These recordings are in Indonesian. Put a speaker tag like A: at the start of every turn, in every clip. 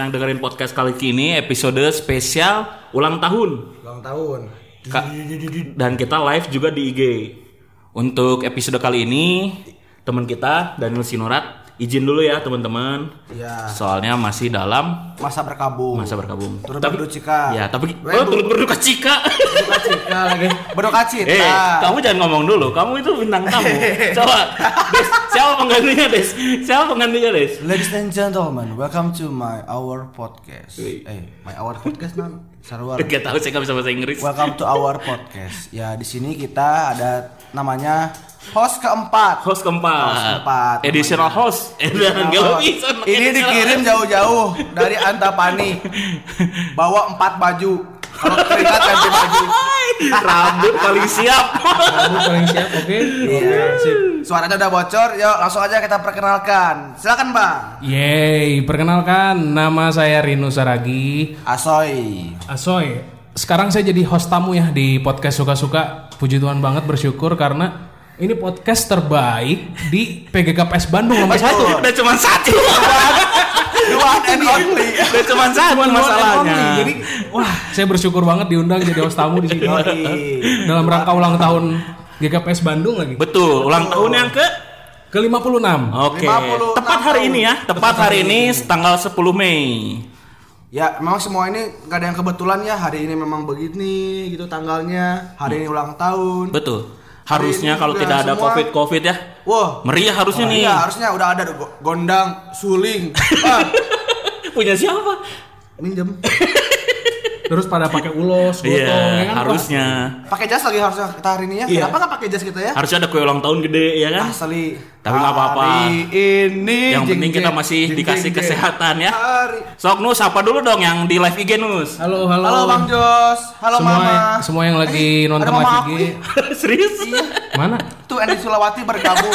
A: yang dengerin podcast kali ini episode spesial ulang tahun.
B: ulang tahun
A: Ka- dan kita live juga di IG. Untuk episode kali ini teman kita Daniel Sinorat izin dulu ya teman-teman.
B: ya
A: Soalnya masih dalam
B: masa berkabung
A: masa berkabung.
B: turut berduka
A: Ya, tapi
B: Weh,
A: oh, turut berduka cika.
B: berduka cita lagi berduka cita
A: Eh, kamu jangan ngomong dulu. Kamu itu bintang tamu. Coba, Des, siapa penggantinya, Des? Siapa penggantinya, Des?
B: Ladies and gentlemen, welcome to my our podcast. Eh, my our podcast nan sarwar.
A: Gak tahu saya nggak bisa bahasa Inggris.
B: Welcome to our podcast. Ya, di sini kita ada namanya host keempat.
A: Host keempat.
B: Host keempat,
A: Additional host.
B: Ini dikirim jauh-jauh dari Antapani. Bawa empat baju. Kalau keringat ganti baju.
A: Rambut paling siap.
C: Kamu paling siap, oke?
B: Iya, sip. Suaranya udah bocor, yuk langsung aja kita perkenalkan. Silakan, Bang.
C: Yeay, perkenalkan nama saya Rino Saragi.
B: Asoy.
C: Asoy, sekarang saya jadi host tamu ya di podcast Suka-Suka. Puji Tuhan banget bersyukur karena ini podcast terbaik di PGKPS Bandung nomor satu.
A: Udah cuma satu.
B: One and only.
A: Udah cuma satu
C: Cuman
A: masalahnya.
C: Jadi, wah, saya bersyukur banget diundang jadi host tamu di sini. Dalam rangka ulang tahun GKPS Bandung lagi.
A: Betul, ulang tahun yang ke
C: Ke 56.
A: Oke.
B: 56
A: Tepat hari ini ya, tepat hari ini tanggal 10 Mei.
B: Ya, memang semua ini gak ada yang kebetulan ya. Hari ini memang begini gitu tanggalnya. Hari ini ulang tahun.
A: Betul. Harusnya kalau tidak ada
B: semua-
A: Covid-Covid ya.
B: Wah,
A: Meriah harusnya nih.
B: Iya, harusnya udah ada go- gondang, suling. Ah,
A: Punya siapa?
B: minjem.
C: Terus pada pakai ulos, gotong,
A: Iya,
C: ya kan, Pak?
A: harusnya.
B: Pakai jas lagi harusnya kita hari ini ya.
A: Iya.
B: Kenapa nggak pakai jas kita ya?
A: Harusnya ada kue ulang tahun gede ya kan?
B: Asli.
A: Tapi nggak apa-apa.
B: Ini
A: Yang
B: jeng,
A: penting kita masih
B: jeng,
A: dikasih
B: jeng, jeng.
A: kesehatan ya.
B: Hari.
A: Sok Nus, apa dulu dong yang di live IG Nus?
C: Halo, halo.
B: Halo Bang Jos. Halo
C: semua,
B: Mama.
C: semua yang lagi
B: Eh,
C: nonton live IG.
A: Serius?
C: Mana?
B: Tuh Endi Sulawati bergabung.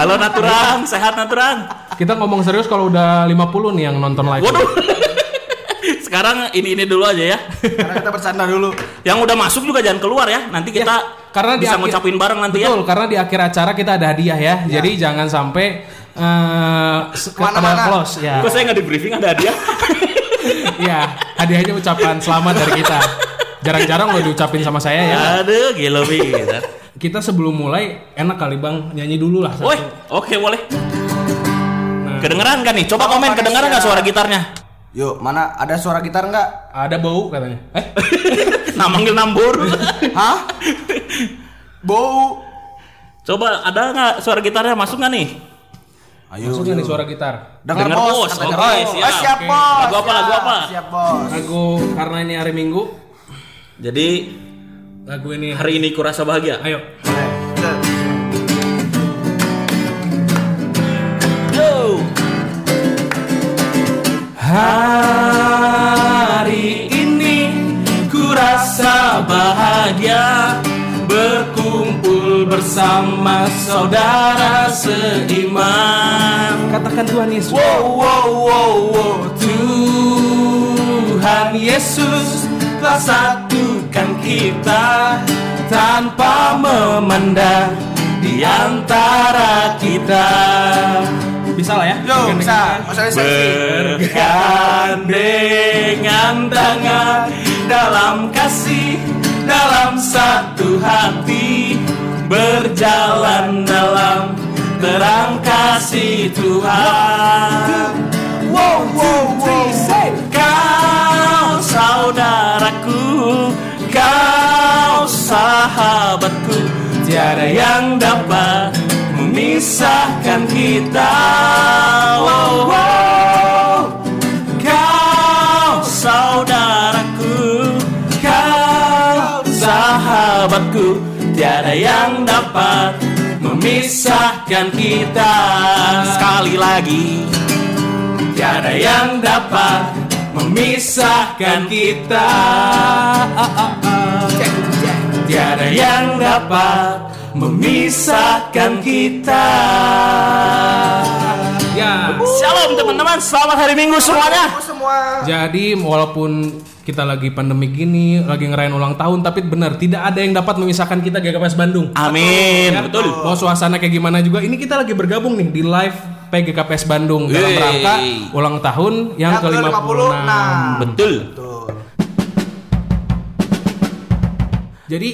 A: Halo Naturang, sehat Naturang.
C: Kita ngomong serius kalau udah 50 nih yang nonton live.
A: Waduh. Sekarang ini ini dulu aja ya.
B: Karena kita bercanda dulu.
A: Yang udah masuk juga jangan keluar ya. Nanti kita
C: karena di
A: bisa
C: akhir-
A: ngucapin bareng nanti ya.
C: Betul, karena di akhir acara kita ada hadiah ya. Jadi jangan sampai eh ke- Ke
B: mana-mana.
C: pada close ya.
A: Kok saya nggak di briefing ada hadiah?
C: ya, hadiahnya ucapan selamat dari kita. Jarang-jarang lo diucapin sama saya ya.
A: Aduh, gila.
C: Kita sebelum mulai enak kali Bang nyanyi dulu lah. satu.
A: Woi, oke boleh.
C: Nah,
A: Kedengeran kan nih? Coba komen kedengeran nggak
B: Vanessa.
A: suara gitarnya?
B: Yuk, mana ada suara gitar nggak?
C: ada bau katanya. Eh,
A: Nah, manggil nambur.
B: Hah? Bau.
A: Coba ada nggak suara gitarnya masuk nggak nih?
B: Ayo.
C: masuk nih suara gitar.
B: Dengar
A: Dengar,
B: bos,
A: bos.
B: katanya
A: Oke,
B: bos.
A: siap.
B: Ah, siap bos.
A: Lagu apa, lagu apa?
B: Siap bos.
C: Lagu karena ini hari Minggu,
A: Jadi
C: lagu ini
A: hari ini kurasa bahagia.
C: Ayo.
B: Oke,
A: Hari ini ku rasa bahagia berkumpul bersama saudara seiman.
C: Katakan Tuhan Yesus.
A: Wow, wow, wow, wow. Tuhan Yesus telah satukan kita tanpa memandang di antara kita.
C: Bisa lah ya.
B: Yo, bisa. Masalah sesi.
A: Bergandengan tangan dalam kasih dalam satu hati berjalan dalam terang kasih Tuhan. Wow, wow, wow. Kau saudaraku, kau sahabatku, tiada yang dapat memisahkan kita. Wow, wow. Kau saudaraku, kau sahabatku, tiada yang dapat memisahkan kita. Sekali lagi, tiada yang dapat memisahkan kita. Tiada yang dapat memisahkan kita.
C: Ya.
A: Shalom teman-teman, selamat hari Minggu semuanya.
B: Semua.
C: Jadi walaupun kita lagi pandemi gini, lagi ngerayain ulang tahun, tapi benar tidak ada yang dapat memisahkan kita GKPS Bandung.
A: Amin,
C: Ya,
A: betul.
C: Mau suasana kayak gimana juga, ini kita lagi bergabung nih di live PGKPS Bandung dalam rangka ulang tahun yang
B: Yang
C: ke-56.
B: ke-56.
A: Betul.
B: Betul.
C: Jadi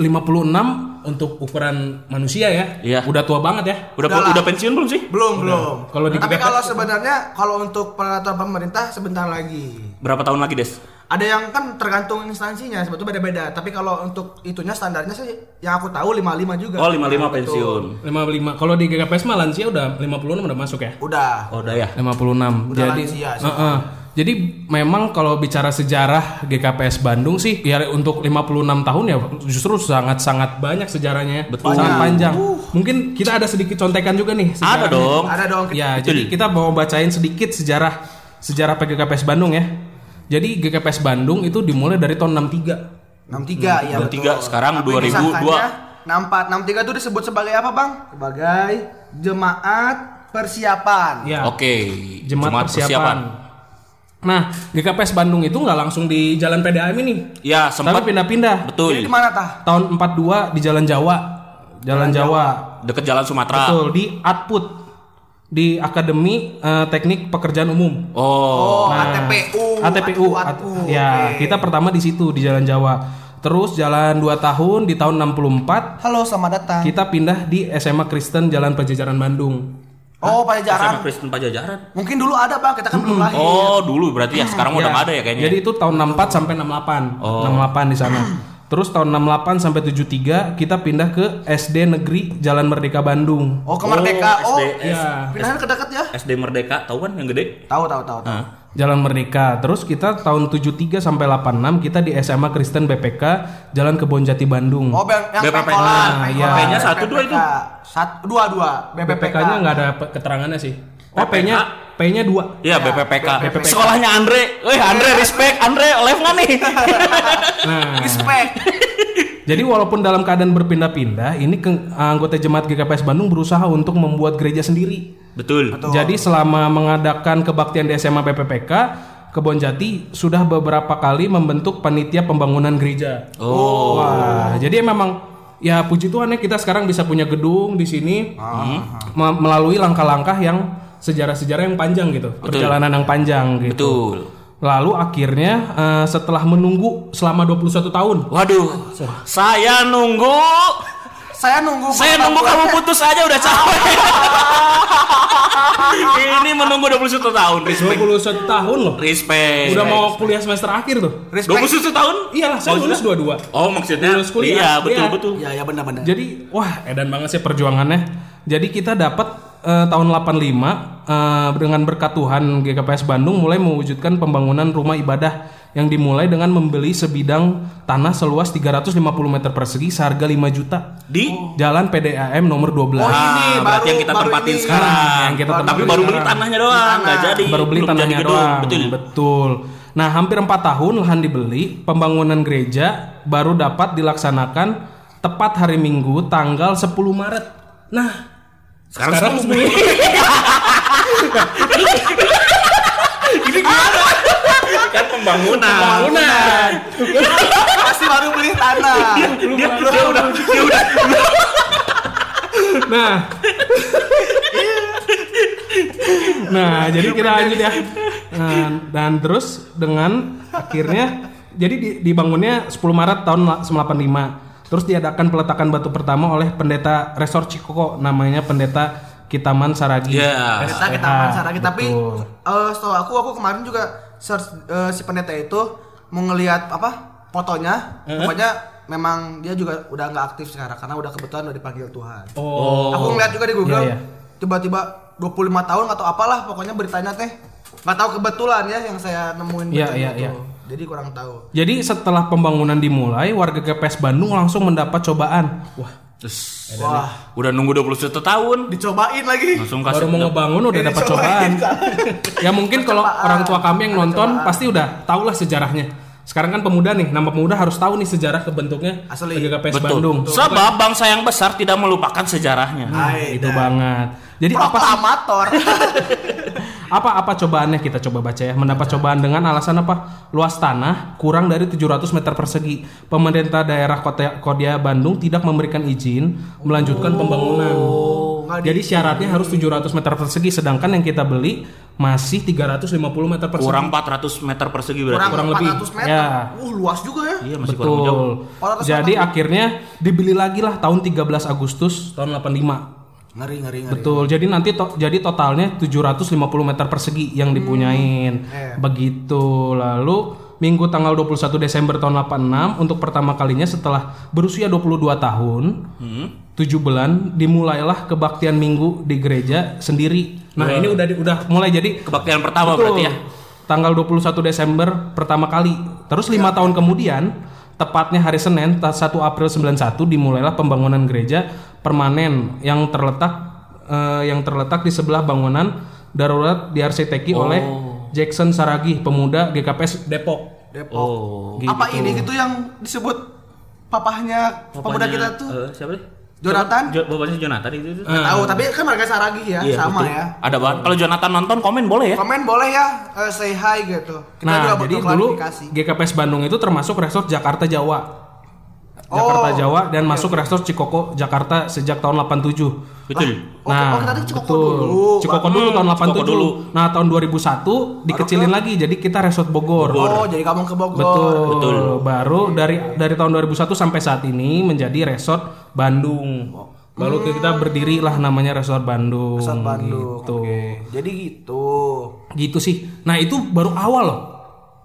C: 56 untuk ukuran manusia ya.
A: Iya.
C: Udah tua banget ya.
A: Udah
B: Udah
A: udah pensiun belum sih?
B: Belum, belum.
C: Kalau di
B: Tapi kalau sebenarnya kalau untuk peraturan pemerintah sebentar lagi.
A: Berapa tahun lagi, Des?
B: Ada yang kan tergantung instansinya, sebetulnya beda-beda. Tapi kalau untuk itunya standarnya sih yang aku tahu 55 juga.
A: Oh, 55
B: Betul.
A: pensiun.
C: 55. Kalau di GKPS mah lansia udah 56 udah masuk ya.
B: Udah.
A: Oh, udah ya.
C: 56.
B: Udah
C: Jadi
B: lansia sih.
C: Heeh. Jadi memang kalau bicara sejarah GKPS Bandung sih ya untuk 56 tahun ya justru sangat-sangat banyak sejarahnya.
A: Betul.
C: Sangat panjang. Mungkin kita ada sedikit contekan juga nih
A: Ada
C: sejarahnya.
A: dong.
B: Ada dong.
C: Ya,
A: Betul.
C: jadi kita mau bacain sedikit sejarah sejarah PGKPS Bandung ya. Jadi GKPS Bandung itu dimulai dari tahun 63.
B: 63 ya
A: 63,
B: betul.
A: sekarang
B: Tapi
A: 2002.
B: disahkannya 64 63 itu disebut sebagai apa, Bang? Sebagai jemaat persiapan.
C: Ya.
A: Oke.
C: Jemaat, persiapan. Nah, GKPS Bandung itu nggak langsung di Jalan PDAM ini.
A: Ya,
C: Tapi
A: sempat
C: pindah-pindah.
A: betul.
B: Jadi di mana tah?
C: Tahun 42 di Jalan Jawa. Jalan Jawa.
A: Deket Jalan Sumatera.
C: Betul, di Atput. Di Akademi eh, Teknik Pekerjaan Umum.
A: Oh.
B: Oh, ATPU.
C: ATPU.
B: ATPU.
C: At- ya, kita pertama di situ di Jalan Jawa. Terus jalan 2 tahun di tahun 64
B: Halo, selamat datang.
C: kita pindah di SMA Kristen Jalan Pajajaran Bandung.
B: Oh,
A: Sama
B: Pajajaran.
A: Kristen Pajajaran.
B: Mungkin dulu ada, Bang. Kita kan belum lahir.
A: Oh, dulu berarti ya. Sekarang udah
C: Ya,
A: nggak ada ya kayaknya.
C: Jadi itu tahun 64 sampai 68.
A: Oh.
C: 68 di sana. Terus tahun 68 sampai 73 kita pindah ke SD Negeri Jalan Merdeka Bandung.
B: Oh, ke Merdeka.
A: Oh,
B: Oh,
A: SD.
C: Iya.
B: pindahan ke dekat ya?
A: SD Merdeka, tahu kan yang gede?
B: Tahu, tahu, tahu, tahu.
C: Jalan Merdeka. Terus kita tahun 73 sampai 86 kita di SMA Kristen BPK Jalan Kebonjati Bandung.
B: Oh, yang, pengkolan,
C: Nah, iya.
A: BP-nya satu, dua itu?
B: Satu, dua, dua. BPPK.
C: BPK-nya nggak ada keterangannya sih. Oh,
A: BPK?
C: P-nya P-nya 2.
A: Iya,
B: Ya,
A: BPPK.
C: BPPK.
A: Sekolahnya Andre. Weh, Andre respect. Andre live nggak nih?
C: Nah,
B: Respect.
C: Jadi walaupun dalam keadaan berpindah-pindah, ini ke- anggota jemaat GKPS Bandung berusaha untuk membuat gereja sendiri.
A: Betul.
B: Betul.
C: Jadi selama mengadakan kebaktian di SMA BPPK, Kebonjati sudah beberapa kali membentuk panitia pembangunan gereja.
A: Oh.
C: Wah, jadi memang ya puji Tuhan ya kita sekarang bisa punya gedung di sini me- melalui langkah-langkah yang sejarah-sejarah yang panjang gitu, perjalanan yang panjang gitu.
A: Betul.
C: Lalu akhirnya eh, setelah menunggu selama 21 tahun,
A: Waduh, saya nunggu.
B: Saya nunggu.
A: Saya nunggu kamu putus aja udah capek. Ini menunggu 21 tahun. Respect.
C: 21 tahun loh.
A: Respect.
C: Udah mau kuliah semester akhir tuh.
B: Respect.
A: 21 tahun?
C: Iyalah, saya lulus dua-dua.
A: Oh, maksudnya
C: Lulus kuliah.
A: Iya, betul
C: Iya.
A: betul.
B: Ya, ya benar-benar.
C: Jadi wah edan banget sih perjuangannya. Jadi kita dapat eh, tahun 85 eh, dengan berkat Tuhan GKPS Bandung mulai mewujudkan pembangunan rumah ibadah yang dimulai dengan membeli sebidang tanah seluas 350 meter persegi seharga 5 juta.
A: Di
C: Jalan PDAM nomor 12.
B: Oh, ini
A: Ah, berarti
B: baru-
A: yang kita
B: baru
A: tempatin
B: ini.
A: sekarang.
C: Yang kita
A: Tapi
C: tempatin
A: baru beli
C: sekarang.
A: tanahnya doang, nggak jadi.
C: baru beli
A: belum jadi
C: tanahnya
A: gedung.
C: doang.
A: Betul.
C: Betul. Nah, hampir empat tahun lahan dibeli, pembangunan gereja baru dapat dilaksanakan tepat hari Minggu tanggal 10 Maret. Nah,
A: Sekarang,
C: Sekarang
A: sekarang Ini gimana? kan pembangunan.
C: pembangunan.
B: Pasti baru beli tanah.
A: Dia, dia udah dia udah
C: Nah. nah, jadi kita lanjut ya. Nah, dan terus dengan akhirnya jadi di- dibangunnya 10 Maret tahun 1985. Terus diadakan peletakan batu pertama oleh pendeta Resort Cikoko namanya pendeta Kitaman Saragi.
A: Iya.
B: Pendeta kita
C: SPH.
B: aman saragi tapi
C: Betul.
B: eh setahu aku aku kemarin juga search eh, si pendeta itu mau ngelihat apa fotonya pokoknya memang dia juga udah nggak aktif sekarang karena udah kebetulan udah dipanggil Tuhan.
C: Oh.
B: Aku ngeliat juga di Google
C: Iya, iya.
B: tiba-tiba 25 tahun atau apalah pokoknya beritanya teh nggak tahu kebetulan ya yang saya nemuin
C: Iya,
B: berita
C: iya,
B: itu.
C: iya.
B: Jadi kurang tahu.
C: Jadi setelah pembangunan dimulai, warga GPS Bandung langsung mendapat cobaan. Wah,
A: Terus
B: Wah,
A: udah nunggu 21 tahun.
B: dicobain lagi.
A: Langsung kasih
C: baru mau ngebangun udah dapat cobaan. ya mungkin kalau orang tua kami yang nonton pasti udah tau lah sejarahnya. Sekarang kan pemuda nih, nama pemuda harus tahu nih sejarah kebentuknya
B: Asli.
C: PGKPS
A: Betul.
C: Bandung.
A: Sebab bangsa yang besar tidak melupakan sejarahnya.
B: Hai,
C: Itu
B: dah.
C: banget. Jadi apa
B: Proklamator.
C: apa apa cobaannya kita coba baca ya. Mendapat cobaan dengan alasan apa? Luas tanah kurang dari 700 meter persegi. Pemerintah daerah Kota Kodia Bandung tidak memberikan izin melanjutkan pembangunan.
B: Nggak di-
C: Jadi syaratnya harus 700 meter persegi sedangkan yang kita beli masih 350 meter persegi.
A: Kurang 400 meter persegi berarti.
B: kurang,
C: kurang lebih.
B: 400 meter.
C: Ya.
B: Uh, luas juga ya.
A: Iya, masih kurang jauh.
C: Betul.
B: 400
C: Jadi akhirnya dibeli lagi lah tahun 13 Agustus tahun 85.
B: Ngeri ngeri ngeri.
C: Betul. Jadi nanti to- jadi totalnya 750 meter persegi yang dipunyain.
B: Iya.
C: Begitu. Lalu Minggu tanggal 21 Desember tahun 86 untuk pertama kalinya setelah berusia 22 tahun,
A: Hmm.
C: 7 bulan dimulailah kebaktian Minggu di gereja sendiri. Nah, ini udah di- udah mulai jadi
A: Kebaktian pertama
C: Betul.
A: berarti ya.
C: Tanggal 21 Desember pertama kali. Terus lima tahun kemudian, tepatnya hari Senin, ta- 1 April 91 dimulailah pembangunan gereja permanen yang terletak eh, yang terletak di sebelah bangunan darurat diarsiteki oleh Jackson Saragi, pemuda GKPS Depok.
B: Depok.
A: Oh.
B: Apa ini gitu yang disebut papahnya pemuda kita tuh?
A: eh, siapa sih?
B: Jonathan?
A: Jo, bapaknya Jonathan itu. itu.
B: Nggak tahu, tapi kan mereka Saragi ya,
A: Iya,
B: sama
A: betul.
B: ya.
A: Ada banget. Kalau Jonathan nonton komen boleh ya?
B: Komen boleh ya, eh, say hi gitu. Kita
C: Nah,
B: juga
C: jadi dulu. GKPS Bandung itu termasuk resort Jakarta Jawa.
B: Oh,
C: Jakarta Jawa dan masuk resort Cikoko Jakarta sejak tahun 87.
A: Betul.
B: Oh,
C: Nah,
B: oh, tadi Cikoko
C: betul.
B: dulu.
C: Cikoko dulu tahun
A: Hmm,
C: 87.
A: Cikoko dulu.
C: Nah, tahun 2001 dikecilin lagi jadi kita Resort Bogor.
B: Oh, jadi kamu ke Bogor.
C: Betul.
A: Betul.
C: Baru dari dari tahun 2001 sampai saat ini menjadi Resort Bandung. Baru kita berdiri lah namanya Resort Bandung.
B: Resort Bandung.
C: Gitu.
B: Oke. Jadi gitu.
C: Gitu sih. Nah, itu baru awal loh.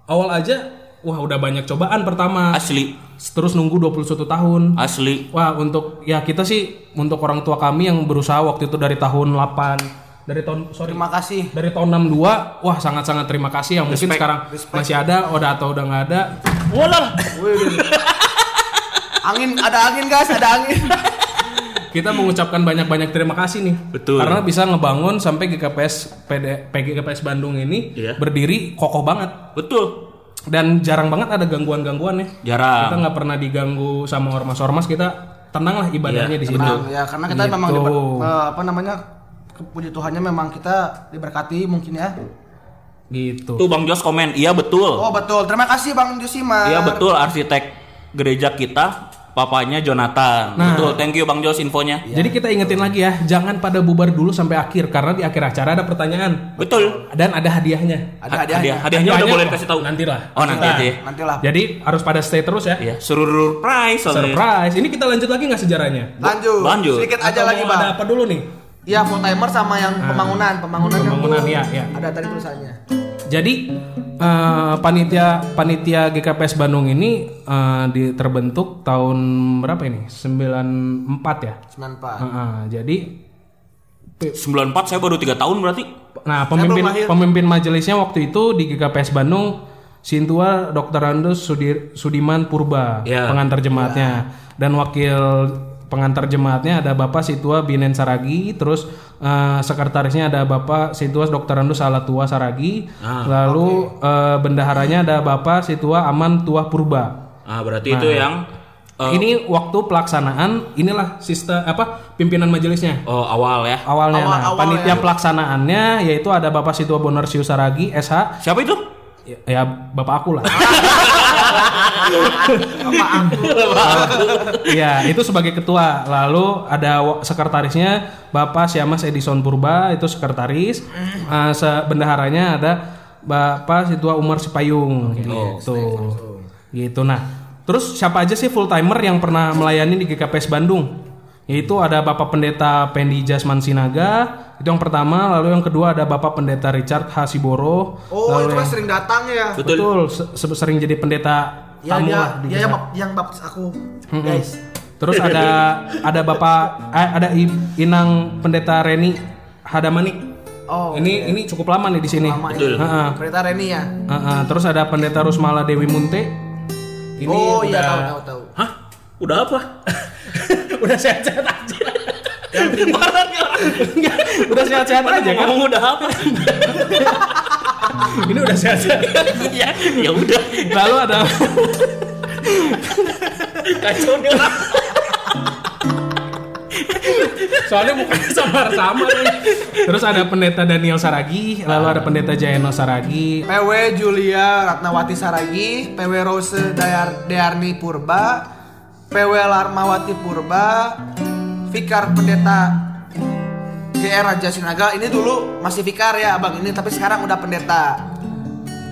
C: Awal aja wah udah banyak cobaan pertama.
A: Asli,
C: Terus nunggu 21 tahun.
A: asli.
C: Wah, untuk ya kita sih untuk orang tua kami yang berusaha waktu itu dari tahun 8 dari tahun sorry
B: Terima kasih.
C: dari tahun 62 wah sangat-sangat terima kasih yang mungkin
A: Respect.
C: sekarang masih ada udah atau udah nggak ada
A: Walah.
B: Angin, ada angin guys, ada angin.
C: kita mengucapkan banyak-banyak terima kasih nih
A: Betul.
C: karena bisa ngebangun sampai GKPS PD, PGKPS Bandung ini
A: Iya.
C: berdiri kokoh banget
A: Betul.
C: Dan jarang banget ada gangguan-gangguan ya kita
A: Jarang.
C: nggak pernah diganggu sama ormas-ormas kita tenang lah ibadahnya
A: Iya,
C: di sini
B: Tenang, ya karena kita memang
C: Gitu.
B: diber- eh, apa namanya? Puji Tuhannya memang kita diberkati mungkin ya.
C: gitu
A: Tuh Bang Jos komen, iya betul.
B: Oh betul, terima kasih Bang Josimar.
A: Iya betul arsitek gereja kita papanya Jonathan.
C: Nah.
A: Betul, thank you Bang Jos infonya.
C: Jadi kita ingetin lagi ya, jangan pada bubar dulu sampai akhir karena di akhir acara ada pertanyaan
A: Betul.
C: dan ada hadiahnya.
B: Ada hadiahnya.
A: Hadiah, hadiahnya udah boleh kasih tahu.
C: Nanti lah.
A: Oh, nanti aja ya.
B: Nanti lah.
C: Jadi harus pada stay terus ya.
A: Iya, surprise soalnya.
C: Surprise. Ini kita lanjut lagi nggak sejarahnya?
B: Lanjut.
A: Lanjut.
B: Sedikit aja
C: Atau
B: lagi Bang.
C: Ada apa dulu nih?
B: Iya full timer sama yang pembangunan, pembangunan, yang
C: Pembangunan,
B: tuh
C: iya, iya.
B: Ada tadi tulisannya.
C: Jadi eh, panitia panitia GKPS Bandung ini eh, di terbentuk tahun berapa ini? 94 ya.
B: 94.
C: Heeh, jadi
A: 94 saya baru 3 tahun berarti.
C: Nah, pemimpin pemimpin majelisnya waktu itu di GKPS Bandung Sintua Dr. Andus Sudir, Sudiman Purba,
A: Ya.
C: pengantar jemaatnya. Dan wakil pengantar jemaatnya ada Bapak Situa Binen Saragi, terus eh, sekretarisnya ada Bapak Situa Dr. Andus Salatua Saragi,
A: Ah,
C: lalu eh, bendaharanya ada Bapak Situa Aman Tuah Purba.
A: Ah, berarti itu yang eh,
C: Ini waktu pelaksanaan inilah sistem apa pimpinan majelisnya.
A: oh, awal ya.
C: Awalnya
B: Awal-
C: nah,
B: awal
C: panitia
B: ya.
C: pelaksanaannya yaitu ada Bapak Situa Bonarsiu Saragi SH
A: Siapa itu?
C: ya, ya bapak aku lah. Iya, itu sebagai ketua. Lalu ada sekretarisnya Bapak Siamas Edison Purba itu sekretaris. Eh, se- bendaharanya ada Bapak Situa Umar Sipayung gitu. Gitu. Nah, terus siapa aja sih full timer yang pernah melayani di GKPS Bandung? Yaitu ada Bapak Pendeta Pendi Jasman Sinaga, itu yang pertama, lalu yang kedua ada Bapak Pendeta Richard Hasiboro.
B: Oh,
C: lalu
B: itu
C: yang-
B: sering datang ya.
A: Betul.
C: Betul, se- se- sering jadi pendeta
B: Ya
C: tamu
B: dia,
C: lah di
B: dia yang, yang baptis aku, guys.
C: Terus ada ada Bapak eh, ada I- Inang Pendeta Reni Hadamani.
B: Oh,
C: ini ini cukup lama nih di sini.
A: Betul.
B: ya.
C: Heeh.
B: Pendeta Reni ya.
C: Heeh, terus ada Pendeta Rusmala Dewi Munte. Ini
B: oh iya
C: udah
B: tahu tahu tahu.
A: Hah? Udah apa?
C: udah sehat-sehat aja. Enggak, udah sehat-sehat aja kan?
A: Ngomong udah apa?
C: Ini udah sehat-sehat.
A: ya, ya udah.
C: Lalu ada
A: Kacau nih orang.
C: soalnya mukanya samar-samar nih. Terus ada pendeta Daniel Saragi, lalu ada pendeta Jayeno Saragi,
B: PW Julia Ratnawati Saragi, PW Rose Dayar Dearni Purba, PW Larmawati Purba, Fikar Pendeta GR Raja Sinaga ini dulu masih vikar ya abang ini tapi sekarang udah pendeta.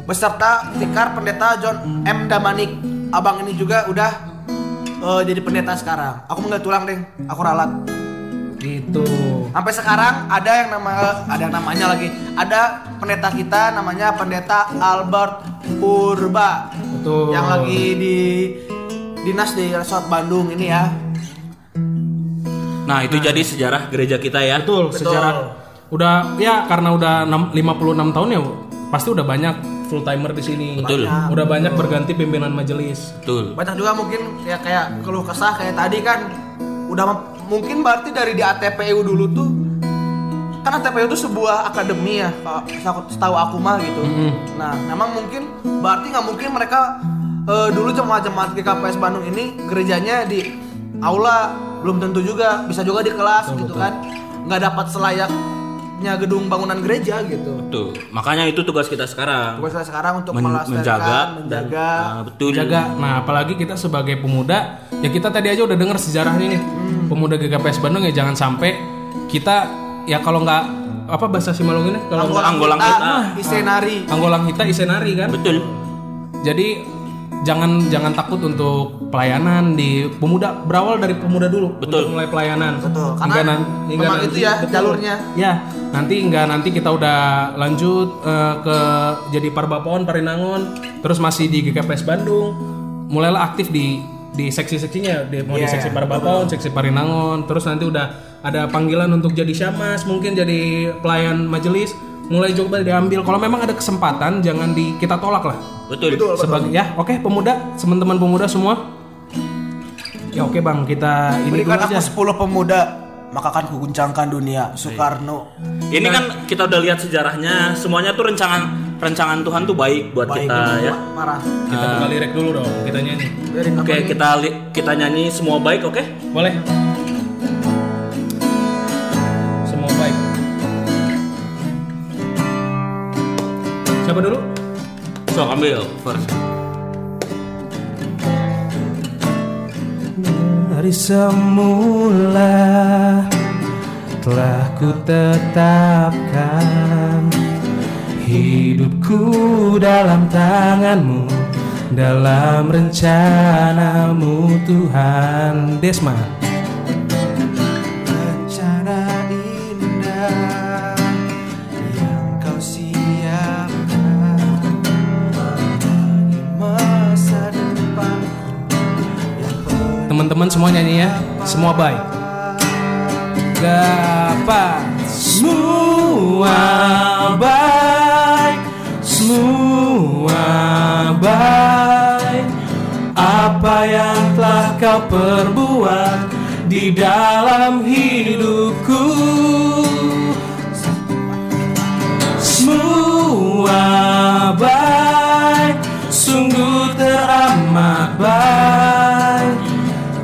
B: Beserta vikar pendeta John M. Damanik. Abang ini juga udah eh, jadi pendeta sekarang. Aku nggak tulang deh aku ralat.
C: Gitu.
B: sampai sekarang ada yang nama ada namanya lagi. Ada pendeta kita namanya pendeta Albert Purba.
C: Betul.
B: yang lagi di dinas di resort Bandung ini ya
A: Nah, itu jadi sejarah gereja kita ya.
C: Betul, sejarah udah ya karena udah enam- 56 tahun ya pasti udah banyak full timer di sini.
A: Betul.
C: Udah banyak berganti pimpinan majelis.
A: Betul.
B: banyak juga mungkin ya kayak keluh kesah kayak tadi kan udah mungkin berarti dari di ATPU dulu tuh kan ATPU itu sebuah akademi ya kalau setahu- aku mah gitu nah memang mungkin berarti nggak mungkin mereka eh, dulu jemaat-jemaat GKPS Bandung ini gerejanya di aula belum tentu juga bisa juga di kelas gitu kan nggak dapat selayaknya gedung bangunan gereja gitu
A: Betul. Makanya itu tugas kita sekarang.
B: tugas saya sekarang untuk
A: Men-
B: melestarikan
A: menjaga
B: menjaga
A: Nah, betul.
C: Jaga. Nah, apalagi kita sebagai pemuda, ya kita tadi aja udah denger sejarahnya nih. Pemuda GKPS Bandung ya jangan sampai kita ya kalau nggak apa bahasa Simalung ini kalau nggak
A: Anggolang kita.
B: Isenari
C: anggolang kita isenari kan.
A: Betul.
C: Jadi jangan jangan takut untuk pelayanan di pemuda berawal dari pemuda dulu
A: Betul.
C: untuk mulai pelayanan.
B: Betul, karena
C: Hingga nan- hingga
B: memang itu ya jalurnya.
C: Ya, nanti enggak nanti kita udah lanjut eh, ke jadi Parbapon, Parinangon, terus masih di GKPS Bandung. Mulailah aktif di di seksi-seksinya, di mau di
B: Iya,
C: seksi Parbapon, seksi Parinangon, terus nanti udah ada panggilan untuk jadi syamas, mungkin jadi pelayan majelis. Mulai coba diambil. Kalau memang ada kesempatan, jangan di kita tolak lah.
A: Betul.
C: sebagai ya oke pemuda teman-teman pemuda semua. Ya oke bang kita ini dulu
B: Berikan
C: aja.
B: aku 10 pemuda maka akan kuguncangkan dunia. Soekarno.
A: Ini kan kita udah lihat sejarahnya, semuanya tuh rencangan rencangan Tuhan tuh baik buat
B: baik
A: kita ya.
B: marah
C: kita buka lirik dulu dong kita nyanyi.
A: Oke, kita li- kita nyanyi semua baik, oke?
C: boleh siapa dulu?
A: So, ambil. First.
C: Dari semula telah ku tetapkan hidupku dalam tanganmu dalam rencanamu Tuhan Desma teman-teman semua nyanyi ya. Semua baik. Dapat semua baik. Semua baik. Apa yang telah kau perbuat di dalam hidupku? Semua baik. Sungguh teramat baik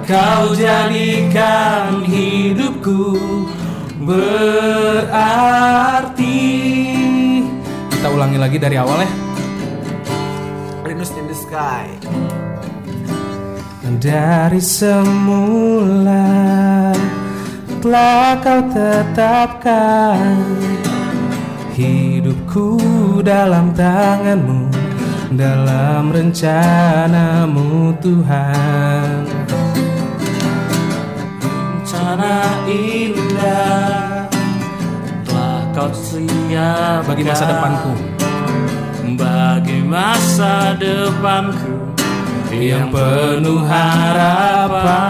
C: kau jadikan hidupku berarti. Kita ulangi lagi dari awal ya.
B: Linus in the sky.
C: Dari semula telah kau tetapkan hidupku dalam tanganmu dalam rencanamu Tuhan rencana indah.
A: Telah kau siap
C: bagi masa depanku.
A: Bagi masa depanku
C: yang penuh harapan.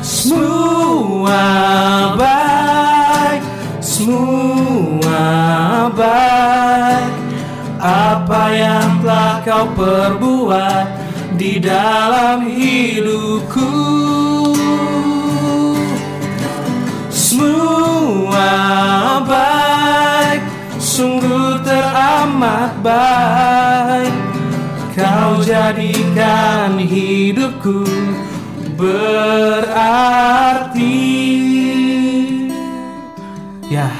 C: Semua baik semua baik. Apa yang telah kau perbuat di dalam hidupku baik kau jadikan hidupku berarti ya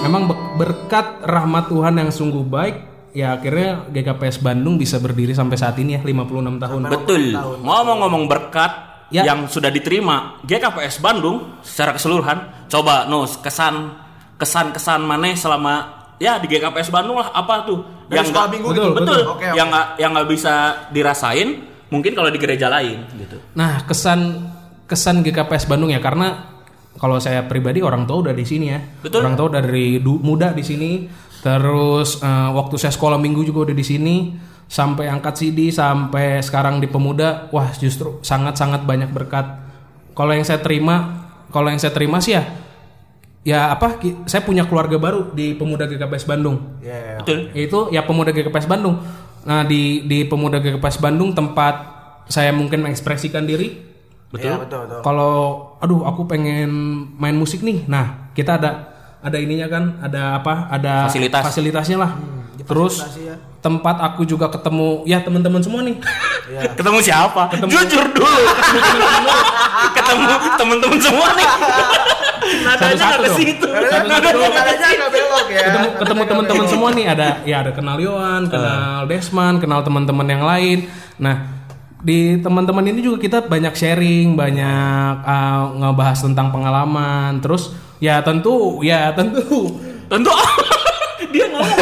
C: memang be- berkat rahmat Tuhan yang sungguh baik ya akhirnya GKPS Bandung bisa berdiri sampai saat ini ya 56 tahun
A: Betul. Ngomong-ngomong berkat,
C: Ya.
A: yang sudah diterima GKPS Bandung secara keseluruhan coba Nus kesan kesan kesan mana selama ya di GKPS Bandung lah apa tuh
B: Dari
A: yang nggak-
B: minggu
C: Betul,
B: gitu.
A: betul
B: Oke, oke.
A: yang nggak yang nggak bisa dirasain mungkin kalau di gereja lain gitu
C: Nah, kesan kesan GKPS Bandung ya karena kalau saya pribadi orang tua udah di sini ya.
A: Betul.
C: Orang tua dari muda di sini. Terus eh, waktu saya sekolah minggu juga udah di sini sampai angkat CD sampai sekarang di pemuda. Wah, justru sangat-sangat banyak berkat. Kalau yang saya terima, kalau yang saya terima sih ya ya apa saya punya keluarga baru di pemuda GKPS Bandung
B: Iya.
A: betul
C: itu ya pemuda GKPS Bandung. Nah di di pemuda GKPS Bandung tempat saya mungkin mengekspresikan diri.
A: betul
B: Iya, betul betul.
C: Kalau aduh aku pengen main musik nih. Nah kita ada ada ininya kan, ada apa? Ada
A: Fasilitas.
C: fasilitasnya lah. Terus
B: Fasilitasi ya.
C: tempat aku juga ketemu ya teman-teman semua nih.
A: ketemu siapa jujur dulu ketemu temen-temen semua nih nadanya
C: Satu-satu
A: ke situ.
B: Nadanya nggak belok ya.
C: ketemu ketemu teman-teman semua nih. Ada ya ada kenal Yohan, kenal Desman, kenal teman-teman yang lain. Nah, di teman-teman ini juga kita banyak sharing, banyak uh, ngebahas tentang pengalaman. Terus ya tentu ya tentu.
A: Tentu. Dia ngomong.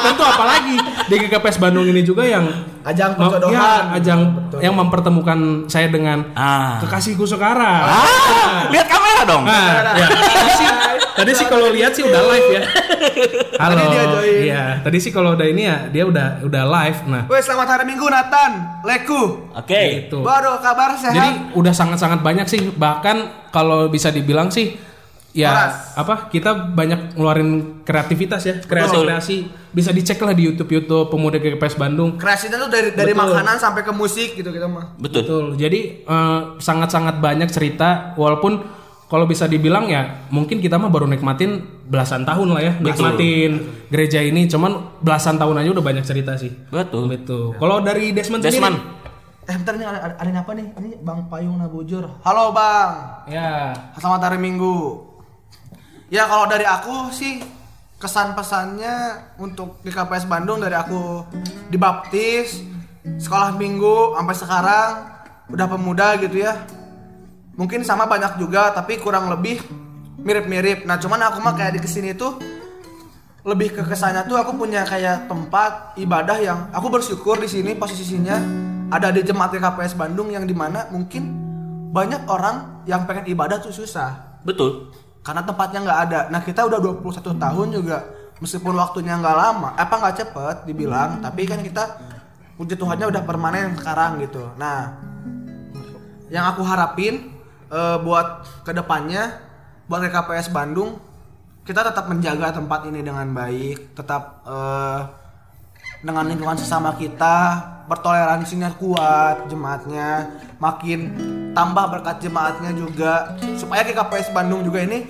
C: Tentu apalagi di GKPS Bandung ini juga yang
B: Ajang perjodohan.
C: ya, ajang yang mempertemukan saya dengan
A: ah.
C: kekasihku sekarang.
A: ah lihat kamera dong
C: Nah, ya, tadi sih, tadi sih kalau lihat sih udah live ya. Halo.
B: Tadi dia join.
C: Iya, tadi sih kalau udah ini ya dia udah udah live. Nah,
B: Wes selamat hari Minggu Nathan, Leku.
A: oke
C: itu.
B: Baru kabar sehat.
C: Jadi udah sangat-sangat banyak sih. Bahkan kalau bisa dibilang sih ya
B: Keras.
C: apa kita banyak ngeluarin kreativitas ya, kreasi
A: Betul.
C: kreasi. Bisa dicek lah di YouTube YouTube Pemuda GKPS Bandung.
B: kreasinya tuh dari dari
C: Betul.
B: makanan sampai ke musik gitu kita mah.
A: betul
C: Betul. Jadi eh, sangat-sangat banyak cerita walaupun kalau bisa dibilang ya mungkin kita mah baru nikmatin belasan tahun lah ya nikmatin gereja ini cuman belasan tahun aja udah banyak cerita sih.
A: betul
C: Betul. Kalau dari Desmond, sendiri?
B: Eh bentar nih ada, ada, apa nih? Ini Bang Payung Nabujur. Halo Bang.
C: Ya.
B: Selamat hari Minggu. Ya kalau dari aku sih kesan pesannya untuk GKPS Bandung dari aku dibaptis sekolah minggu sampai sekarang udah pemuda gitu ya mungkin sama banyak juga tapi kurang lebih mirip-mirip nah cuman aku mah kayak di ke sini tuh lebih ke kesannya tuh aku punya kayak tempat ibadah yang aku bersyukur di sini posisinya ada di jemaat GKPS Bandung yang di mana mungkin banyak orang yang pengen ibadah tuh susah
A: betul
B: karena tempatnya nggak ada. Nah kita udah 21 tahun juga meskipun waktunya nggak lama, apa nggak cepet dibilang, tapi kan kita puji Tuhannya udah permanen sekarang gitu. Nah yang aku harapin eh, buat ke depannya buat KPS Bandung kita tetap menjaga tempat ini dengan baik, tetap eh, dengan lingkungan sesama kita bertoleransinya kuat jemaatnya makin tambah berkat jemaatnya juga supaya KKPS Bandung juga ini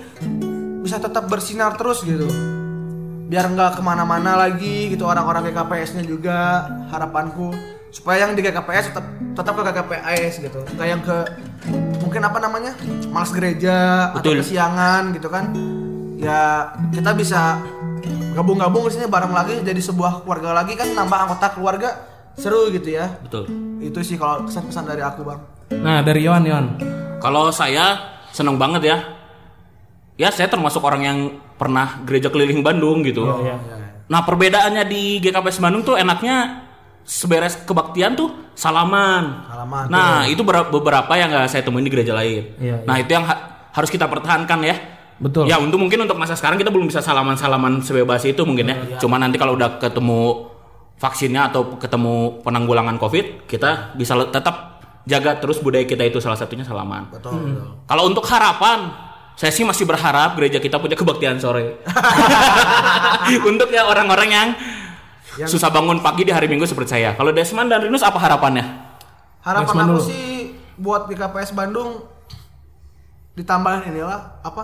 B: bisa tetap bersinar terus gitu. Biar nggak ke mana-mana lagi gitu orang-orang GKPS-nya juga harapanku. Supaya yang di GKPS tetap tetap ke GKPS gitu. Nggak yang ke mungkin apa namanya malas gereja atau
A: Betul.
B: kesiangan gitu kan ya kita bisa gabung-gabung di sini bareng lagi jadi sebuah keluarga lagi kan nambah anggota keluarga seru gitu ya
A: betul
B: itu sih kalau pesan-pesan dari aku bang
C: Nah, dari Yohan, Yohan.
A: Kalau saya seneng banget ya. Ya saya termasuk orang yang pernah gereja keliling Bandung gitu. Nah perbedaannya di GKPS Bandung tuh enaknya seberes kebaktian tuh salaman.
B: Salaman,
A: Nah itu ber- beberapa yang nggak saya temuin di gereja lain.
C: Iya,
A: nah itu yang ha- harus kita pertahankan ya.
C: Betul.
A: Ya untuk mungkin untuk masa sekarang kita belum bisa salaman-salaman sebebas itu mungkin ya. Cuma nanti kalau udah ketemu vaksinnya atau ketemu penanggulangan COVID, kita bisa tetap jaga terus budaya kita itu salah satunya salaman.
B: betul
A: Kalau untuk harapan, saya sih masih berharap gereja kita punya kebaktian sore. untuk ya orang-orang yang, susah bangun pagi di hari Minggu seperti saya. Kalau Desman dan Rinus apa harapannya?
B: harapan
C: Desmond
B: aku
C: dulu.
B: sih buat di KPS Bandung ditambahin inilah apa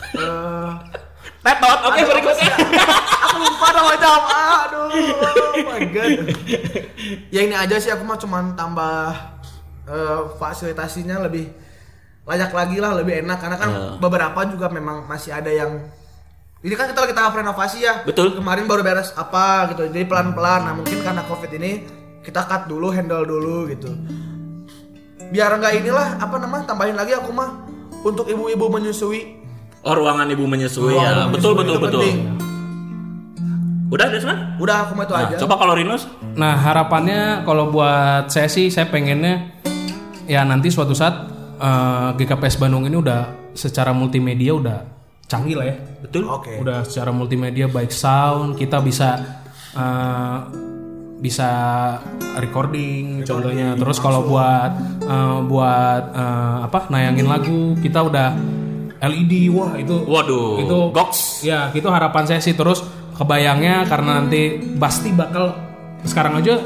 B: eh
A: Tetot, oke berikutnya.
B: aku lupa nama jam aduh oh my god ya ini aja sih aku mah cuman tambah eh, fasilitasinya lebih layak lagi lah lebih enak karena kan
A: Eh.
B: beberapa juga memang masih ada yang ini kan kita lagi tahap renovasi ya
A: Betul.
B: kemarin baru beres apa gitu jadi pelan pelan nah mungkin karena covid ini kita cut dulu handle dulu gitu biar nggak inilah apa namanya tambahin lagi aku mah untuk ibu-ibu menyusui
A: Oh ruangan ibu menyusui
B: Ruangan
A: ya. Betul
B: menyusui
A: betul
B: itu
A: betul.
B: penting.
A: Udah Desman?
B: udah aku mah itu
A: Nah,
B: aja
A: coba kalau Rinus?
C: Nah harapannya kalau buat saya sih saya pengennya ya nanti suatu saat eh, GKPS Bandung ini udah secara multimedia udah canggih lah ya.
A: Betul.
B: oke
C: Udah secara multimedia baik sound kita bisa eh, bisa recording contohnya. Terus kalau buat eh, buat eh, apa nayangin lagu kita udah LED wah itu
A: Waduh.
C: itu
A: Goks.
C: Ya, itu harapan saya sih terus kebayangnya karena nanti pasti bakal sekarang aja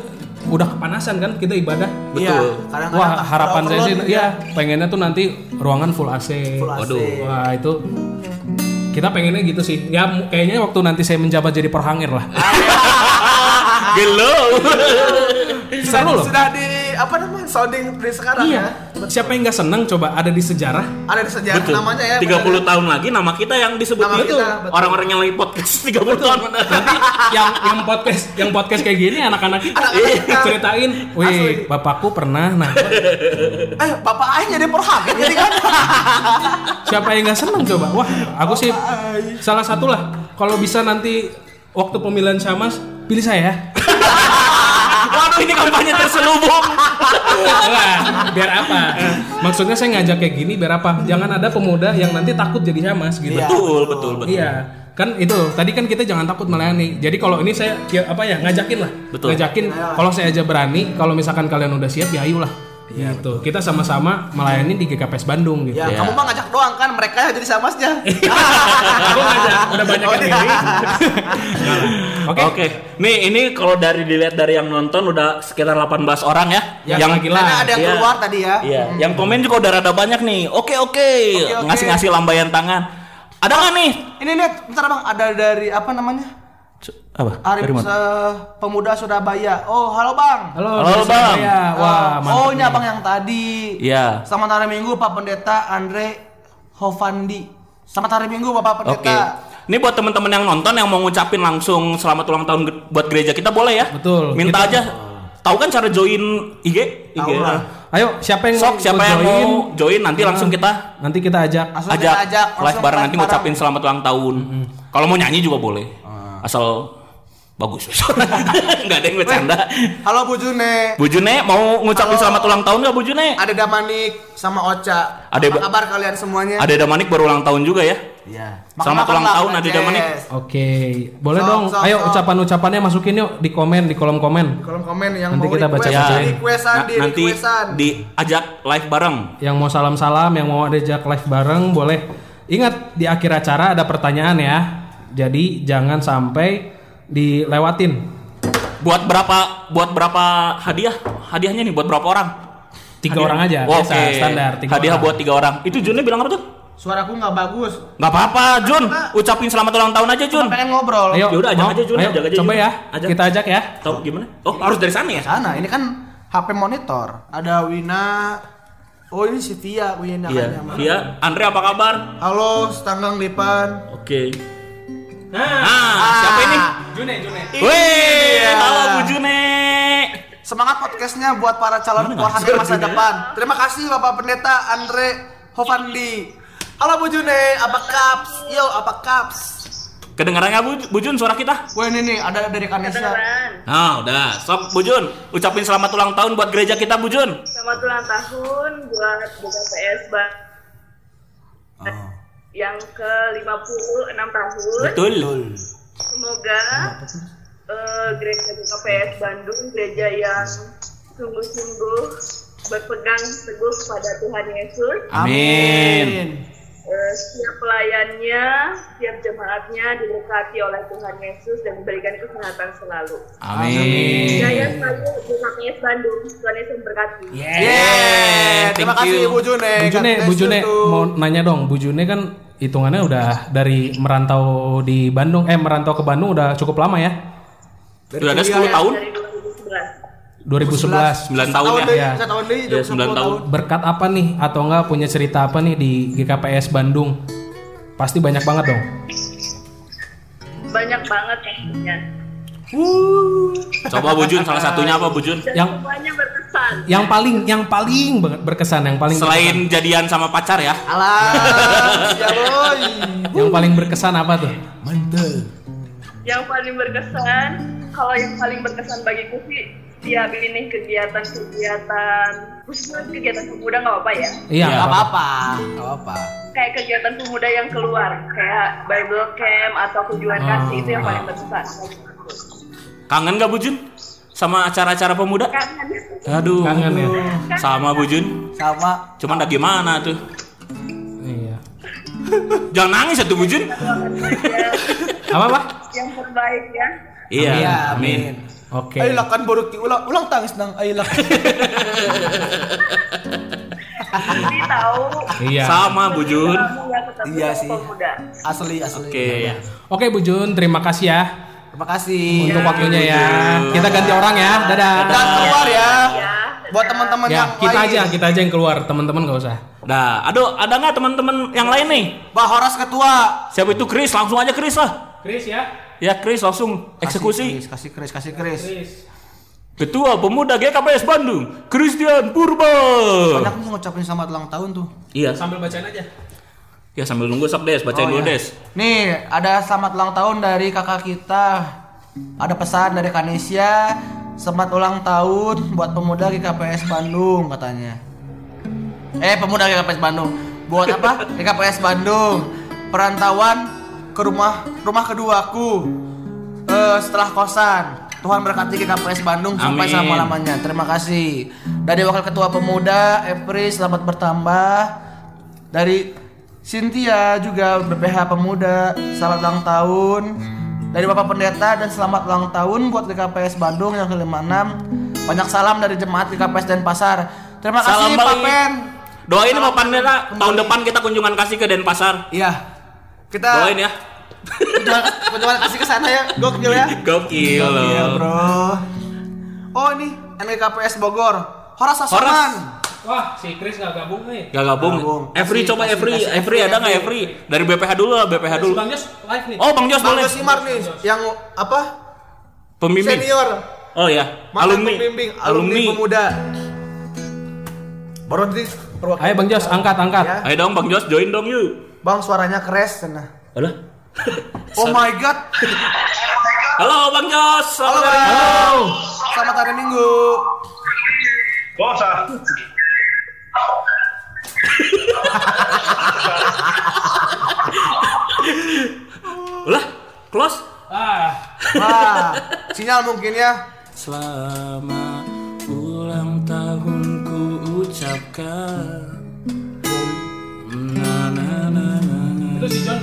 C: udah kepanasan kan kita ibadah.
A: Betul.
B: kadang-kadang
C: Wah, harapan saya sih ya pengennya tuh nanti ruangan full AC.
B: Full AC.
A: Waduh.
C: Wah, itu kita pengennya gitu sih. Ya kayaknya waktu nanti saya menjabat jadi perhangir lah.
A: Gelo.
B: sudah,
C: Seru loh.
B: sudah di apa namanya sounding dari sekarang
C: iya.
B: ya
C: Siapa yang nggak seneng coba ada di sejarah?
B: ada di sejarah
A: Betul.
B: namanya ya
A: 30
B: benar.
A: tahun lagi nama kita yang disebut
B: Nama
A: itu.
B: betul.
A: Orang-orang yang lagi podcast 30 tahun mendatang.
C: Nanti yang yang podcast yang podcast kayak gini anak-anak kita
B: Anak-anak kita.
C: ceritain, "Wih, bapakku pernah." Nah,
B: eh bapak Aing jadi perhaget jadi kan
C: Siapa yang nggak seneng coba? Wah, aku sih salah satu lah. Kalau bisa nanti waktu pemilihan Syamas, pilih saya.
A: Waduh ini kampanye terselubung.
C: Wah, biar apa? Maksudnya saya ngajak kayak gini biar apa? Jangan ada pemuda yang nanti takut jadi Syamas gitu.
B: Iya.
A: betul, betul, betul.
C: Iya. Kan itu tadi kan kita jangan takut melayani. Jadi kalau ini saya ya, apa ya ngajakin lah.
A: Betul.
C: Ngajakin kalau saya aja berani, kalau misalkan kalian udah siap ya ayolah. Gitu. Kita sama-sama melayani di GKPS Bandung gitu.
B: ya
A: Iya.
B: kamu mah ngajak doang kan mereka yang jadi samasnya
C: Aku ngajak, udah banyak yang ini.
A: Oke.
C: Oke.
A: Nih ini kalau dari dilihat dari yang nonton udah sekitar 18 orang ya.
C: Yang
A: yang
C: lagi lah.
B: karena ada yang
A: Iya.
B: keluar tadi ya
A: Iya, yang komen juga udah rada banyak nih. Oke, oke.
B: oke.
A: Ngasih-ngasih lambaian tangan. Ada nggak nih?
B: ini nih bentar bang ada dari apa namanya
A: Apa?
B: Arif? Se- pemuda Surabaya oh halo bang
C: Halo,
A: Halo,
C: dari
A: Bang.
C: Surabaya. Wah, mantap
B: oh ini abang yang tadi
A: Iya.
B: Selamat hari Minggu Pak Pendeta Andre Hovandi. Selamat hari Minggu Bapak
A: Oke.
B: Pendeta.
A: Ini buat teman-teman yang nonton yang mau ngucapin langsung selamat ulang tahun buat gereja kita boleh ya?
C: Betul.
A: Minta
C: Kita-
A: aja. Tahu kan cara join IG? IG.
B: Lah.
C: Ayo, siapa yang
A: Sok siapa yang
C: join?
A: mau join nanti langsung kita
C: Nanti kita ajak.
B: Langsung
A: ajak,
B: kita ajak
A: live bareng nanti ngucapin selamat ulang tahun. Kalau mau nyanyi juga boleh. Asal bagus. Enggak ada yang bercanda.
B: Halo Bu June.
A: Bu June mau ngucapin
B: Halo.
A: selamat ulang tahun nggak Bu June?
B: Ada Damanik sama Ocha.
A: Ada
B: Apa
A: ba-
B: kabar kalian semuanya?
A: Ada Damanik baru ulang tahun juga ya.
B: Iya.
A: Selamat ulang tahun, Ade Damanik.
C: Oke, boleh
B: Sok,
C: dong.
B: sok,
C: Ayo
B: sok.
C: ucapan-ucapannya masukin yuk di komen di kolom komen.
B: Kolom komen yang
C: Nanti
B: mau
C: kita baca-bacain.
B: di requestan,
A: Na-
B: di
A: nanti
B: requestan.
A: diajak live bareng.
C: Yang mau salam-salam, yang mau ajak live bareng boleh. Ingat di akhir acara ada pertanyaan ya. Jadi jangan sampai dilewatin.
A: Buat berapa buat berapa hadiah? Hadiahnya nih buat berapa orang?
C: Tiga
A: Hadiah.
C: orang aja,
A: Oke.
C: biasa, standar, tiga
A: Hadiah
C: orang.
A: buat tiga orang. Itu Junnya bilang apa tuh?
B: Suaraku nggak bagus.
A: Nggak apa-apa, Jun. Ucapin selamat ulang tahun aja, Jun.
B: Cuma pengen ngobrol.
C: Ayo,
A: Ya udah, ajak
C: mau?
A: aja, Jun,
C: Ayo,
A: ajak aja,
C: coba
A: Jun.
C: ya.
A: Ajak.
C: Kita ajak ya.
A: Tahu gimana? Oh, harus dari sana ya?
B: Sana, ini kan HP monitor. Ada Wina. Oh ini si Tia, Wina
A: Iya.
B: kan
A: Iya, Andre apa kabar?
B: Halo, Stanggang Lipan.
A: Oke. Nah, siapa ini?
C: June, June.
A: Wih,
B: Iya.
A: halo Bu June.
B: Semangat podcastnya buat para calon
A: nggak?
B: rohani masa
A: June.
B: depan. Terima kasih Bapak Pendeta Andre Hovandi. Halo Bu June, apa kaps? Yo, apa kaps?
A: Kedengarannya Bu, Bu Jun suara kita?
B: Wah ini nih ada dari Kanesa.
A: Nah, udah. Sok Bu Jun, ucapin selamat ulang tahun buat gereja kita Bu Jun.
D: Selamat ulang tahun buat BKPS Bang. Yang ke-56 tahun.
A: Betul.
D: Semoga eh, gereja BKPS Bandung gereja yang sungguh-sungguh berpegang teguh pada Tuhan Yesus.
A: Amin.
D: Eh, setiap pelayannya, setiap jemaatnya diberkati oleh Tuhan Yesus dan diberikan kesehatan selalu.
A: Amin.
D: Jaya selalu BKPS Bandung. Tuhan Yesus memberkati.
B: Yeah, terima
A: thank
B: kasih
A: you.
B: Bu June.
C: Bu June,
B: God
C: Bu June mau nanya dong, Bu June kan hitungannya udah dari merantau di Bandung, eh merantau ke Bandung udah cukup lama ya?
A: Sudah ada
B: kuliah
A: 10
B: ya.
A: tahun?
D: Dari 2011.
C: 2011.
A: 9 tahun ya.
B: deh,
C: Ya.
B: tahun deh,
A: Ya,
B: 10
A: 9 tahun.
C: Berkat apa nih atau enggak punya cerita apa nih di GKPS Bandung? Pasti banyak banget dong.
D: banyak banget pastinya.
B: Wuh.
A: Coba Bujun salah satunya apa Bujun?
C: Yang-
D: semuanya berkesan.
C: Yang paling yang paling banget berkesan, yang paling
A: Selain jadian sama pacar ya.
B: Alah, ya boy.
C: berkesan. yang paling berkesan apa tuh?
D: Yang paling berkesan, kalau yang paling berkesan bagiku sih tiap ini kegiatan-kegiatan khususnya kegiatan pemuda nggak apa-apa ya
C: Iya,
B: Gak apa-apa, gak apa-apa.
D: kayak kegiatan pemuda yang keluar kayak Bible Camp atau kunjungan kasih itu yang paling berkesan
A: Kangen gak Bujun? Sama acara-acara pemuda?
D: kangen
A: Aduh.
C: Kangen ya.
A: Sama Bujun.
B: Sama.
A: Cuman dah gimana tuh?
C: Iya.
A: Jangan nangis ya tuh Bujun.
C: Apa, Pak?
D: yang terbaik ya
A: Iya,
B: Iya,
A: amin.
C: Oke.
B: Ayo lah kan baru ki- ulang ulang tangis nang ayo lah.
D: jadi tahu
C: Iya.
A: Sama
D: nggak ketemu
B: Iya sih. Asli asli.
A: Oke ya.
C: Oke, Bu Jun, terima kasih ya
B: Terima kasih.
C: untuk waktunya ya. Kita ganti orang ya. Dadah.
B: Dan keluar ya.
D: ya
B: Buat teman-teman
C: Ya,
B: yang
C: kita
B: lain.
C: aja, kita aja yang keluar, teman-teman nggak usah.
A: Nah, aduh, ada nggak teman-teman yang lain nih?
B: Bah Horas ketua.
A: Siapa itu Chris? Langsung aja Chris lah.
C: Chris ya.
A: Ya Chris langsung eksekusi.
B: Kasih Kris, kasih Kris, kasih Kris.
A: Ketua Pemuda GKPS Bandung, Christian Purba.
B: Banyak nih ngucapin selamat ulang tahun tuh.
A: Iya.
C: Sambil bacain aja.
A: Ya sambil nunggu sok Des, bacain
B: Oh,
A: dulu
B: iya.
A: Des.
B: Nih, ada selamat ulang tahun dari kakak kita. Ada pesan dari Kanesia. Selamat ulang tahun buat pemuda GKPS Bandung katanya. Eh, pemuda GKPS Bandung. Buat apa? GKPS Bandung. Perantauan ke rumah rumah keduaku. Eh, setelah kosan. Tuhan berkati GKPS Bandung sampai selama-lamanya. Terima kasih. Dari Wakil Ketua Pemuda, Epri, selamat bertambah. Dari Cynthia juga BPH Pemuda, selamat ulang tahun. Dari Bapak Pendeta dan selamat ulang tahun buat GKPS Bandung yang ke-56. Banyak salam dari jemaat GKPS Denpasar. Terima kasih
A: Salam
B: Pak
A: balik.
B: Pen.
A: Doain Pak Pandera,
B: kembali.
A: tahun depan kita kunjungan kasih ke Denpasar.
B: Iya. Kita
A: Doain ya.
B: kunjungan kasih ke sana ya. Gokil ya.
A: Gokil loh.
B: Bro. Oh, ini NGKPS Bogor. Horas Sasoman.
A: Horas.
C: Wah, si Chris nggak gabung nih.
A: Gak gabung.
B: Gabung.
A: Every
B: Kasih-
A: coba
B: kasih-
A: Every,
B: kasih
A: Every ada nggak
B: Every.
A: Every? Dari BPH dulu lah, BPH dulu.
C: Bang Jos live nih.
A: Oh Bang Jos
B: Bang
A: boleh.
B: Josimar nih yang apa?
A: Pembimbing.
B: Senior.
A: Oh ya, alumni.
B: pembimbing, alumni pemuda. Baru nanti perwakilan.
C: Ayo Bang Jos, angkat, angkat.
B: Ya.
A: Ayo dong Bang Jos, join dong yuk.
B: Bang suaranya keres sana.
A: Alah.
B: Oh my god.
A: Halo Bang Jos.
B: Halo,
A: Selamat
B: Bang.
A: hari-
B: Selamat hari Minggu.
E: Bosa.
A: Lah, close.
C: Ah,
B: Wah, sinyal mungkin ya.
A: Selamat ulang tahun ku ucapkan.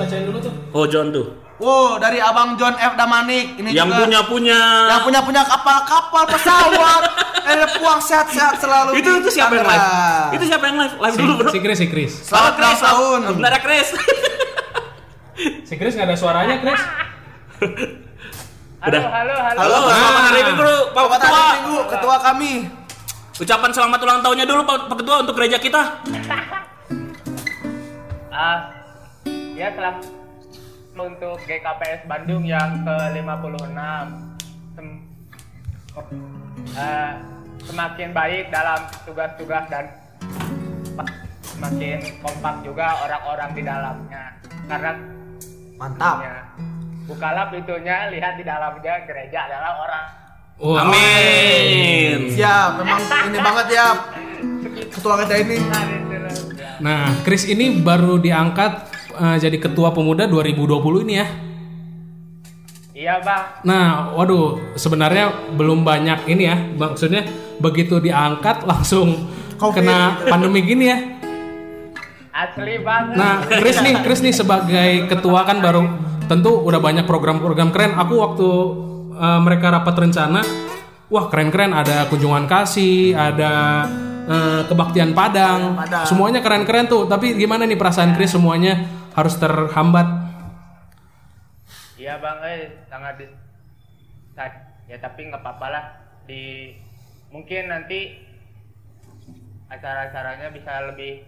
C: Bacain dulu tuh.
A: Oh John tuh.
B: Wow, dari Abang John F Damanik. Ini
A: Yang
B: juga
A: punya punya.
B: yang punya punya kapal-kapal pesawat. eh, puang sehat-sehat selalu.
A: itu itu siapa yang live? Itu siapa yang live? Live
C: Si,
A: dulu bro.
C: si Chris, si Chris.
B: Selamat ulang
A: Chris.
B: tahun.
A: Sebentar ya, Chris.
C: Si Chris nggak ada suaranya, Chris.
A: Udah.
D: halo halo
A: Halo, selamat hari Minggu Pak
B: Selamat
A: Ketua.
B: hari Minggu, ketua kami.
A: Ucapan selamat ulang tahunnya dulu Pak, Pak Ketua untuk gereja kita.
F: Ah, ya selamat untuk GKPS Bandung yang ke-56. Sem- eh, semakin baik dalam tugas-tugas dan semakin kompak juga orang-orang di dalamnya. Karena
B: Mantap.
F: ya, bukalah pintunya, lihat di dalamnya gereja adalah orang.
C: Wah.
A: Amin.
B: Ya, memang ini banget ya. Ketua kita ini.
C: Nah, Chris ini baru diangkat eh, jadi ketua pemuda 2020 ini ya.
F: Iya bang,
C: Nah, waduh, sebenarnya belum banyak ini ya. Maksudnya begitu diangkat langsung
B: Covid.
C: kena pandemi gini ya.
F: asli banget.
C: Nah, Chris nih, Chris nih sebagai ketua kan baru tentu udah banyak program-program keren. Aku waktu eh, mereka rapat rencana, wah keren-keren. Ada kunjungan kasih, ada eh, kebaktian Padang,
B: Padang.
C: semuanya keren-keren tuh. Tapi gimana nih perasaan Chris semuanya harus terhambat?
F: Iya bang, eh sangat di ya tapi nggak apa-apa lah di mungkin nanti acara-acaranya bisa lebih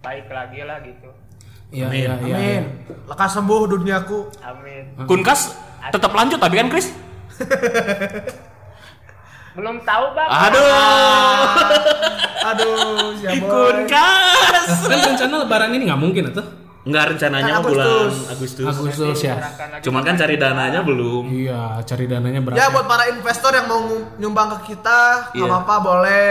F: baik lagi lah gitu.
C: Iya, iya, iya.
B: Amin. Lekas sembuh duniaku.
F: Amin.
A: Kunkas tetap lanjut tapi kan Chris?
F: Belum tahu bang.
A: Aduh.
B: Aduh, siapa?
A: Ikun kas.
C: Kan rencana lebaran ini nggak mungkin atau?
A: Enggak rencananya
B: Kan
A: mah bulan
B: Agustus.
A: Agustus.
C: Agustus ya.
A: Cuman kan cari dananya belum.
C: Iya, cari dananya berapa?
B: Ya buat para investor yang mau nyumbang ke kita, nggak
A: Iya.
B: apa-apa boleh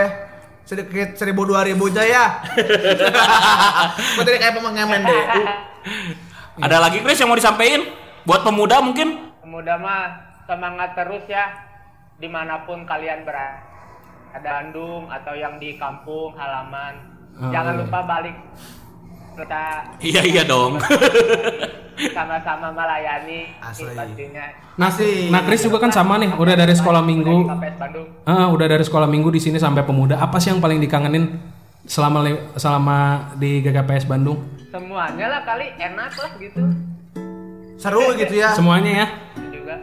B: sedikit seribu dua ribu aja ya. Jadi kayak pengemen deh.
A: Ada lagi Chris yang mau disampaikan buat pemuda mungkin?
F: Pemuda mah semangat terus ya di mana pun kalian berada. Ada Bandung atau yang di kampung halaman.
C: Oh,
F: Jangan
C: iya.
F: lupa balik kita
A: Iya iya dong.
F: sama-sama melayani
B: Asli.
F: pastinya.
C: Nah,
B: Asik.
C: nah Chris juga kan sama nih, udah dari sekolah minggu. Ah, udah dari sekolah minggu di sini sampai pemuda. Apa sih yang paling dikangenin selama selama di GKPS Bandung?
F: Semuanya lah kali enak lah gitu.
B: Seru gitu ya.
C: Semuanya ya.
F: Itu juga.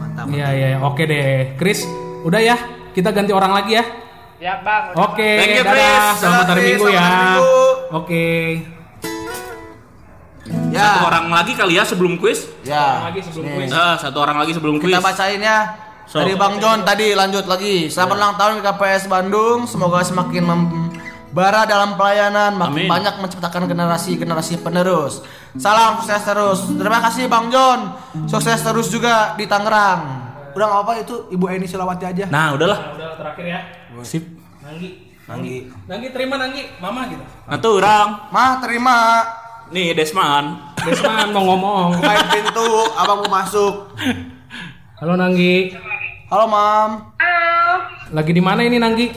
B: Mantap.
C: Iya iya, iya. oke deh. Chris, udah ya. Kita ganti orang lagi ya.
F: Ya bang.
C: Oke,
A: Thank you. Chris.
C: Selamat hari. Minggu ya. Oke.
B: Ya.
A: Satu orang lagi kali ya sebelum quiz.
B: Ya.
C: lagi sebelum
B: Nih.
C: quiz.
A: Ah, satu orang lagi sebelum quiz.
B: Kita bacain ya.
A: So.
B: Dari Bang John tadi lanjut lagi. Selamat ulang tahun KPS Bandung. Semoga semakin membara dalam pelayanan, makin
A: Amin.
B: banyak menciptakan generasi-generasi penerus. Salam sukses terus. Terima kasih Bang John. Sukses terus juga di Tangerang. Udah nggak apa itu Ibu Eni Silawati aja.
A: Nah, udahlah.
C: Nah, udah terakhir ya.
A: Sip.
C: Nanggi.
B: Nanggi.
C: Nanggi terima Nanggi, Mama gitu.
A: Nah, tuh orang.
B: Mah terima.
A: Nih Desman.
C: Desman mau ngomong.
B: Bukain pintu, abang mau masuk.
C: Halo Nanggi.
B: Halo Mam.
D: Halo,
C: Lagi di mana ini Nanggi?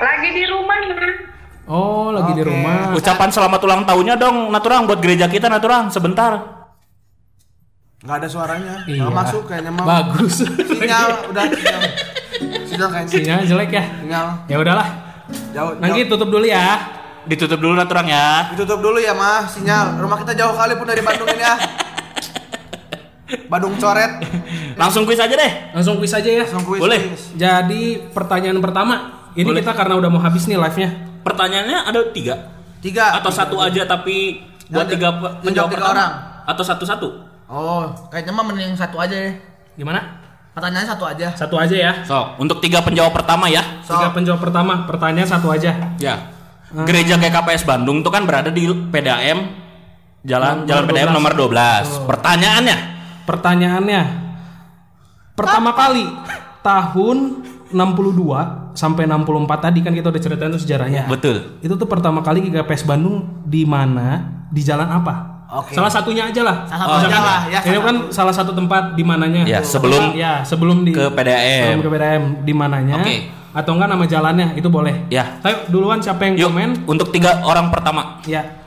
D: lagi di rumah nih.
C: Oh, lagi di
B: Oke.
C: rumah.
A: Ucapan selamat ulang tahunnya dong, Naturang buat gereja kita Naturang sebentar.
B: Nggak ada suaranya.
C: Iya.
B: Nggak masuk kayaknya Mam.
C: Bagus.
B: Sinyal udah sinyal. Sinyal kayaknya.
C: Sinyal jelek ya.
B: Sinyal.
C: Ya udahlah.
B: Jauh.
C: Nanggi
B: jauh.
C: tutup dulu ya.
A: Ditutup dulu Naturang ya.
B: Ditutup dulu ya mah sinyal. Rumah kita jauh kali pun dari Bandung ini ya. Bandung coret.
A: Langsung quiz aja deh.
C: Langsung quiz aja ya.
B: Langsung kuis.
A: Boleh.
B: kuis.
C: Jadi pertanyaan pertama, ini
A: Boleh.
C: kita karena udah mau habis nih live-nya.
A: Pertanyaannya ada tiga
B: Tiga.
A: atau satu aja tapi buat tiga
B: ada-
A: pe-
B: yang
A: penjawab
B: jawab tiga
A: pertama
B: orang.
A: atau satu-satu.
B: Oh, kayaknya mah mending satu aja ya.
C: Gimana?
B: Pertanyaannya satu aja.
C: Satu aja ya.
A: So, untuk tiga penjawab pertama ya.
B: So,
C: Tiga penjawab pertama, pertanyaan satu aja.
A: Ya. Gereja GKPS Bandung itu kan berada di PDAM Jalan
C: Nomor
A: Jalan PDAM
C: 12.
A: nomor 12.
C: Oh.
A: Pertanyaannya,
C: Pertanyaannya, pertama kali tahun 62 sampai 64 tadi kan kita udah ceritain tuh sejarahnya.
A: betul.
C: Itu tuh pertama kali GKPS Bandung di mana? Di jalan apa?
B: Oke.
C: Salah satunya aja lah.
B: Salah satu aja
C: Misalkan
B: lah, ya,
C: Ini
B: salah
C: kan salah satu tempat di mananya.
A: Ya, sebelum
C: ya sebelum di
A: ke PDAM.
C: sebelum ke PDAM di mananya?
A: Oke.
C: Atau enggak nama jalannya itu boleh.
A: Ya.
C: Ayo duluan siapa yang
A: Yuk,
C: komen?
A: untuk tiga orang pertama.
C: Ya.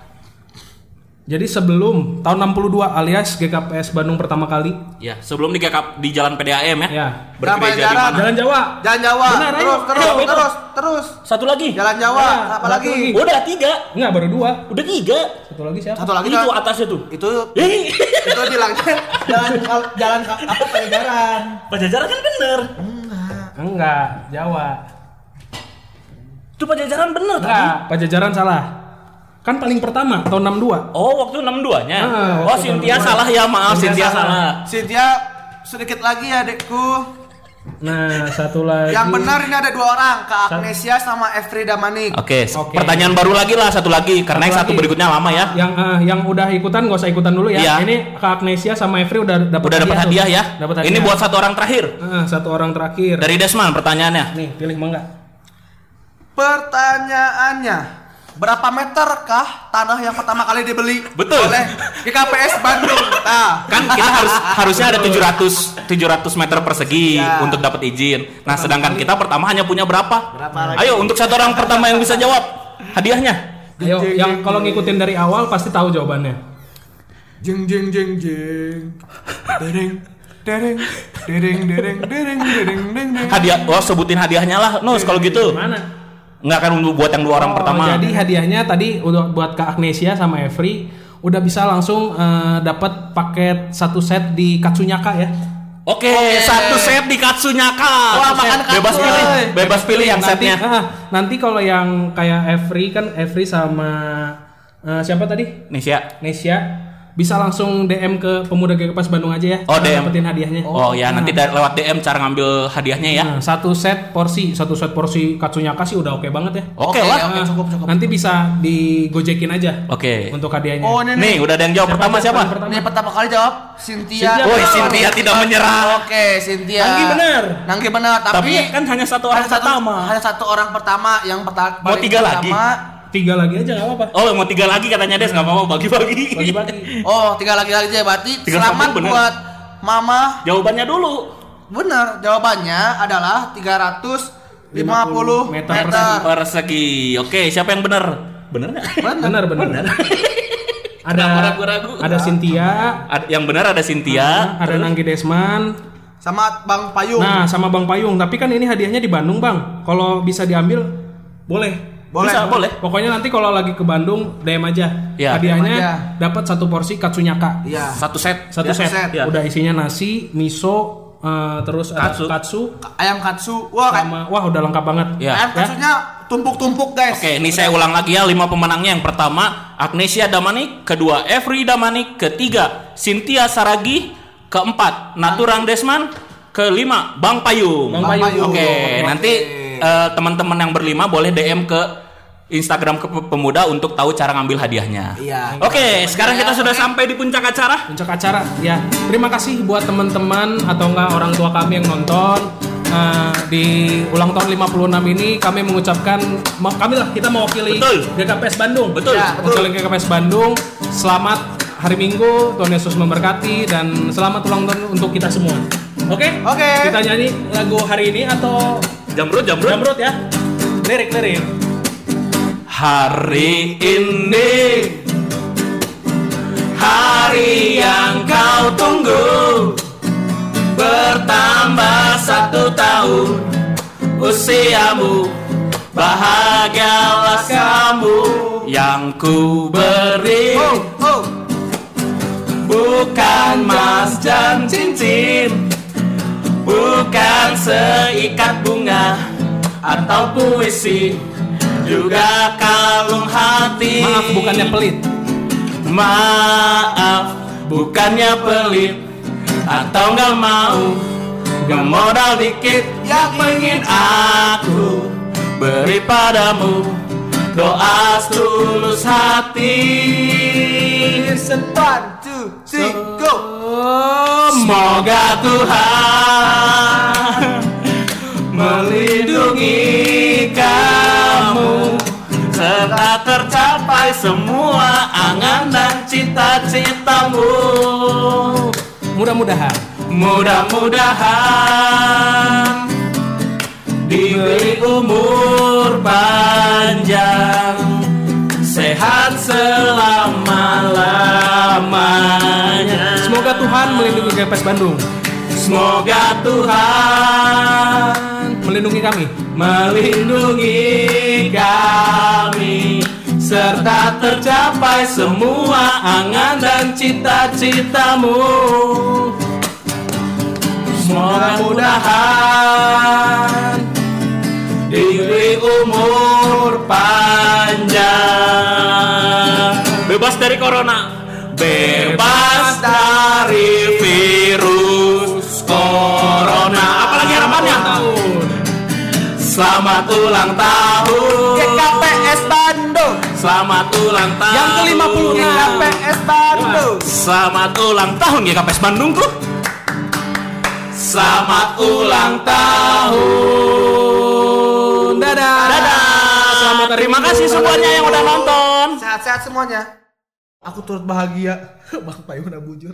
C: Jadi sebelum tahun 62 alias GKPS Bandung pertama kali.
A: Ya, sebelum di GK di Jalan PDAM ya.
C: Ya.
A: Bergereja di
B: Jalan.
A: mana?
C: Jalan Jawa.
B: Jalan Jawa.
C: Benar, ayo.
B: terus, terus,
A: Ayo, itu.
B: terus, terus.
A: Satu lagi.
B: Jalan Jawa.
C: Ya,
B: apa lagi?
C: lagi.
A: Udah tiga.
C: Enggak baru dua.
A: Udah tiga.
C: Satu lagi siapa?
B: Satu lagi
A: itu
B: jalan-
A: atasnya tuh.
B: Itu
A: Hei,
B: itu bilangnya jalan jalan apa Pajajaran.
A: Pajajaran kan bener.
C: Enggak, Jawa.
A: Itu Pajajaran bener tadi.
C: Enggak, Pajajaran salah. Kan paling pertama tahun 62.
A: Oh, waktu 62-nya.
C: Ah,
A: oh,
C: waktu
A: Cynthia
C: 62.
A: salah ya, maaf
C: Cynthia
A: Cynthia
C: salah.
B: Cynthia sedikit lagi ya adekku.
C: Nah, satu lagi.
B: Yang benar ini ada dua orang, Kak Agnesia sama Efrida Manik.
A: Oke,
C: Oke.
A: pertanyaan baru lagi lah satu lagi karena yang
C: Satu
A: satu
C: lagi.
A: berikutnya lama ya.
C: Yang eh, yang udah ikutan gak usah ikutan dulu ya.
A: Iya.
C: Ini Kak Agnesia sama Evri udah dapat
A: Udah dapat hadiah
C: tuh.
A: ya.
C: Dapat hadiah.
A: Ini buat satu orang terakhir.
C: Eh, satu orang terakhir.
A: Dari Desman pertanyaannya.
C: Nih, pilih mangga.
B: Pertanyaannya, berapa meter kah tanah yang pertama kali dibeli
A: Betul.
B: oleh GKPS Bandung? Nah,
A: Kan kita harus harusnya ada 700 700 meter persegi
B: Iya.
A: untuk dapat izin. Nah, sedangkan kita pertama hanya punya berapa?
B: Berapa lagi?
A: Ayo untuk satu orang pertama yang bisa jawab hadiahnya.
C: Ayo, yang kalau ngikutin dari awal pasti tahu jawabannya.
B: jeng jeng jeng jeng, dereng, dereng, dereng, dereng, dereng, dereng, dereng.
A: Hadiah, oh sebutin hadiahnya lah, Nus kalau gitu.
C: Mana?
A: Nggak akan buat yang dua orang
C: Oh,
A: pertama.
C: Jadi hadiahnya tadi udah buat Kak Agnesia sama Evri udah bisa langsung eh, dapat paket satu set di Katsunyaka ya.
A: Oke, satu set di Katsunyaka.
B: Wah,
A: Satu
B: makan
A: set. bebas
B: katsu,
A: pilih, bebas pilih yang
C: nanti,
A: setnya.
C: ah, nanti kalau yang kayak Evri kan Evri sama eh, siapa tadi?
A: Ya.
C: Nesia. Bisa langsung DM ke pemuda GKPS Bandung aja ya.
A: Oh, DM.
C: dapetin hadiahnya.
A: Oh, ya nanti dari lewat DM cara ngambil hadiahnya ya.
C: Nah, satu set porsi, satu set porsi Katsunyaka sih udah oke banget ya.
A: Oke
B: Oke,
A: lah.
B: oke,
C: Nah,
B: cukup, cukup.
C: Nanti bisa digojekin aja
A: Oke.
C: untuk hadiahnya.
B: Oh, ini
A: Nih, udah ada yang jawab pertama siapa?
B: Ini pertama kali jawab Cynthia.
C: Cynthia.
A: Woi, Cynthia tidak menyerah.
B: Oke, Cynthia.
C: Nanggi benar.
B: Nanggi benar, tapi,
A: Tapi kan hanya satu orang
B: hanya satu,
A: pertama.
B: Hanya satu orang pertama yang pertama.
A: Mau tiga lagi?
C: Tiga lagi aja nggak apa-apa.
A: Oh, mau tiga lagi katanya Des, nggak apa-apa bagi-bagi.
C: Bagi-bagi.
B: Oh, tiga lagi lagi aja berarti
A: Tiga
B: selamat buat Mama.
A: Jawabannya dulu.
B: Benar, jawabannya adalah 350
C: meter
B: meter.
C: persegi.
A: Oke, siapa yang benar? Benar nggak?
B: Benar.
C: Benar benar. ada
A: Kenapa ragu-ragu?
C: ada Cynthia,
A: Ada- yang benar ada Cynthia.
C: ada Nanggi Desman,
B: Sama Bang Payung.
C: nah sama Bang Payung. Tapi kan ini hadiahnya di Bandung bang. Kalau bisa diambil boleh.
B: Boleh.
A: Bisa, boleh.
C: Pokoknya nanti kalau lagi ke Bandung DM aja.
A: Ya.
C: Hadiahnya dapat satu porsi Katsunyaka.
B: Iya.
A: Satu set.
C: Satu
A: Ya.
C: set.
B: set.
A: Ya.
C: Udah isinya nasi, miso, eh, terus ada
A: Katsu.
C: katsu,
B: Ayam katsu. Wah,
C: sama wah udah lengkap banget.
A: Ya.
B: ayam katsunya tumpuk-tumpuk, guys.
A: Oke, ini saya ulang lagi ya lima pemenangnya. Yang pertama Agnesia Damanik, kedua Every Damanik, ketiga Cynthia Saragi, keempat Naturang Desman, kelima Bang Payung.
C: Bang
B: Bang
C: Payung.
A: Oke,
B: Oke.
A: nanti eh, teman-teman yang berlima boleh DM ke Instagram ke pemuda untuk tahu cara ngambil hadiahnya.
B: Iya.
A: Oke, sekarang kita sudah sampai di puncak acara.
C: puncak acara ya terima kasih buat teman-teman atau enggak orang tua kami yang nonton Eh, di ulang tahun 56 ini kami mengucapkan ma- kami lah kita mewakili
A: Betul.
C: GKPS Bandung
A: Betul.
B: Ya, betul.
C: mewakili GKPS Bandung selamat hari Minggu Tuhan Yesus memberkati dan selamat ulang tahun untuk kita semua oke
B: Oke.
C: kita nyanyi lagu hari ini atau
A: Jamrut, jamrut.
C: jamrut ya. Lirik lirik.
A: Hari ini Hari yang kau tunggu. Bertambah satu tahun Usiamu. Bahagialah kamu Yang ku beri.
B: Oh, oh.
A: Bukan emas dan cincin Bukan seikat bunga Atau puisi Juga kalung hati.
C: Maaf bukannya pelit.
A: Maaf Bukannya pelit. Atau nggak mau Nggak modal dikit. Yang ingin aku Beri padamu Doa setulus hati.
B: Two, three.
A: Semoga Tuhan melindungi kamu serta tercapai semua angan dan cita-citamu.
C: mudah-mudahan
A: Mudah-mudahan diberi umur panjang, sehat selama-lamanya.
C: semoga Tuhan melindungi GKPS Bandung.
A: Semoga Tuhan
C: melindungi kami.
A: melindungi kami. Serta tercapai semua angan dan cita-citamu. Mudah-mudahan diberi umur panjang, bebas dari corona, bebas dari virus corona. Apalagi harapannya? Selamat ulang tahun.
B: GKPS Bandung.
A: Selamat ulang tahun.
B: Yang ke-50 GKPS Bandung.
A: Selamat ulang tahun GKPS Bandungku. Selamat ulang tahun.
C: dadah
A: Dadah.
C: Selamat
A: Terima kasih semuanya yang udah nonton.
B: Sehat-sehat semuanya. Aku turut bahagia. Bang Payung udah bujur.